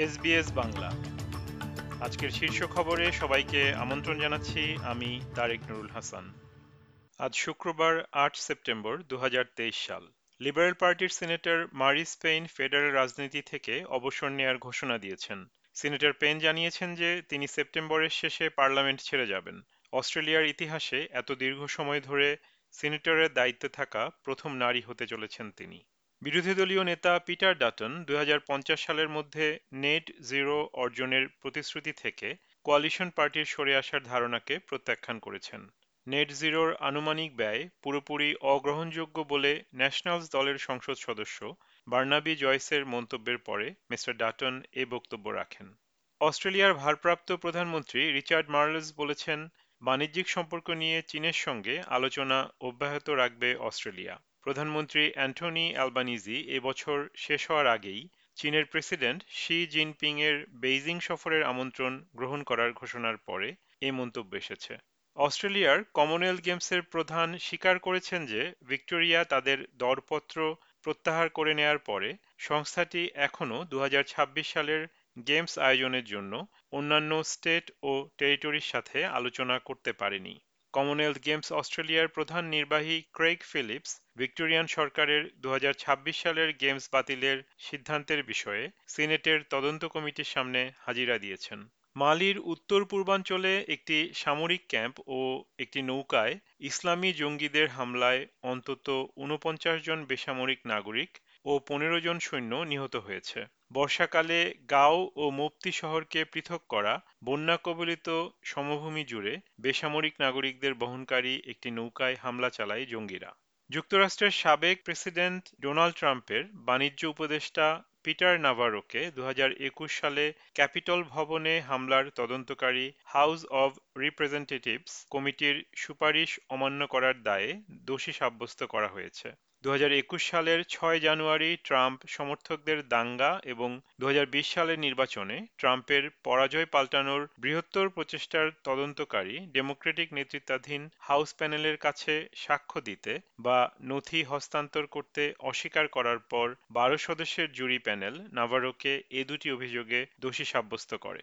SBS Bangla. আজকের শীর্ষ খবরে সবাইকে আমন্ত্রণ জানাচ্ছি আমি তারেক নুরুল হাসান। আজ শুক্রবার আট সেপ্টেম্বর দু হাজার তেইশ সাল। লিবারেল পার্টির সিনেটর মারি স্পেইন ফেডারেল রাজনীতি থেকে অবসর নেয়ার ঘোষণা দিয়েছেন। সিনেটর পেন জানিয়েছেন যে তিনি সেপ্টেম্বরের শেষে পার্লামেন্ট ছেড়ে যাবেন। অস্ট্রেলিয়ার ইতিহাসে এত দীর্ঘ সময় ধরে সিনেটরের দায়িত্বে থাকা প্রথম নারী হতে চলেছেন তিনি। বিরোধী দলীয় নেতা পিটার ডাটন দু হাজার পঞ্চাশ সালের মধ্যে নেট জিরো অর্জনের প্রতিশ্রুতি থেকে কোয়ালিশন পার্টির সরে আসার ধারণাকে প্রত্যাখ্যান করেছেন। নেট জিরোর আনুমানিক ব্যয় পুরোপুরি অগ্রহণযোগ্য বলে ন্যাশনালস দলের সংসদ সদস্য বার্নাবি জয়সের মন্তব্যের পরে মিস্টার ডাটন এ বক্তব্য রাখেন। অস্ট্রেলিয়ার ভারপ্রাপ্ত প্রধানমন্ত্রী রিচার্ড মার্লস বলেছেন, বাণিজ্যিক সম্পর্ক নিয়ে চীনের সঙ্গে আলোচনা অব্যাহত রাখবে অস্ট্রেলিয়া। প্রধানমন্ত্রী অ্যান্টনি অ্যালবানিজি এবছর শেষ হওয়ার আগেই চীনের প্রেসিডেন্ট শি জিনপিং এর বেইজিং সফরের আমন্ত্রণ গ্রহণ করার ঘোষণার পরে এ মন্তব্য এসেছে। অস্ট্রেলিয়ার কমনওয়েলথ গেমসের প্রধান স্বীকার করেছেন যে ভিক্টোরিয়া তাদের দরপত্র প্রত্যাহার করে নেয়ার পরে সংস্থাটি এখনও দু হাজার ছাব্বিশ সালের গেমস আয়োজনের জন্য অন্যান্য স্টেট ও টেরিটরির সাথে আলোচনা করতে পারেনি। কমনওয়েলথ গেমস অস্ট্রেলিয়ার প্রধান নির্বাহী ক্রেগ ফিলিপস, ভিক্টোরিয়ান সরকারের দু হাজার ছাব্বিশ সালের গেমস বাতিলের সিদ্ধান্তের বিষয়ে সিনেটের তদন্ত কমিটির সামনে হাজিরা দিয়েছেন। মালির উত্তর পূর্বাঞ্চলে একটি সামরিক ক্যাম্প ও একটি নৌকায় ইসলামী জঙ্গিদের হামলায় অন্তত উনপঞ্চাশ জন বেসামরিক নাগরিক ও পনেরো জন সৈন্য নিহত হয়েছে। বর্ষাকালে গাও ও মুফতি শহরকে পৃথক করা, বন্যা কবলিত সমভূমি জুড়ে বেসামরিক নাগরিকদের বহনকারী একটি নৌকায় হামলা চালায় জঙ্গিরা। যুক্তরাষ্ট্রের সাবেক প্রেসিডেন্ট ডোনাল্ড ট্রাম্পের বাণিজ্য উপদেষ্টা পিটার নাভারোকে দু হাজার একুশ সালে ক্যাপিটল ভবনে হামলার তদন্তকারী হাউস অব রিপ্রেজেন্টেটিভস কমিটির সুপারিশ অমান্য করার দায়ে দোষী সাব্যস্ত করা হয়েছে। দু হাজার একুশ সালের ছয় জানুয়ারি ট্রাম্প সমর্থকদের দাঙ্গা এবং দুহাজার বিশ সালের নির্বাচনে ট্রাম্পের পরাজয় পাল্টানোর বৃহত্তর প্রচেষ্টার তদন্তকারী ডেমোক্রেটিক নেতৃত্বাধীন হাউস প্যানেলের কাছে সাক্ষ্য দিতে বা নথি হস্তান্তর করতে অস্বীকার করার পর বারো সদস্যের জুরি প্যানেল নাভারোকে এ দুটি অভিযোগে দোষী সাব্যস্ত করে।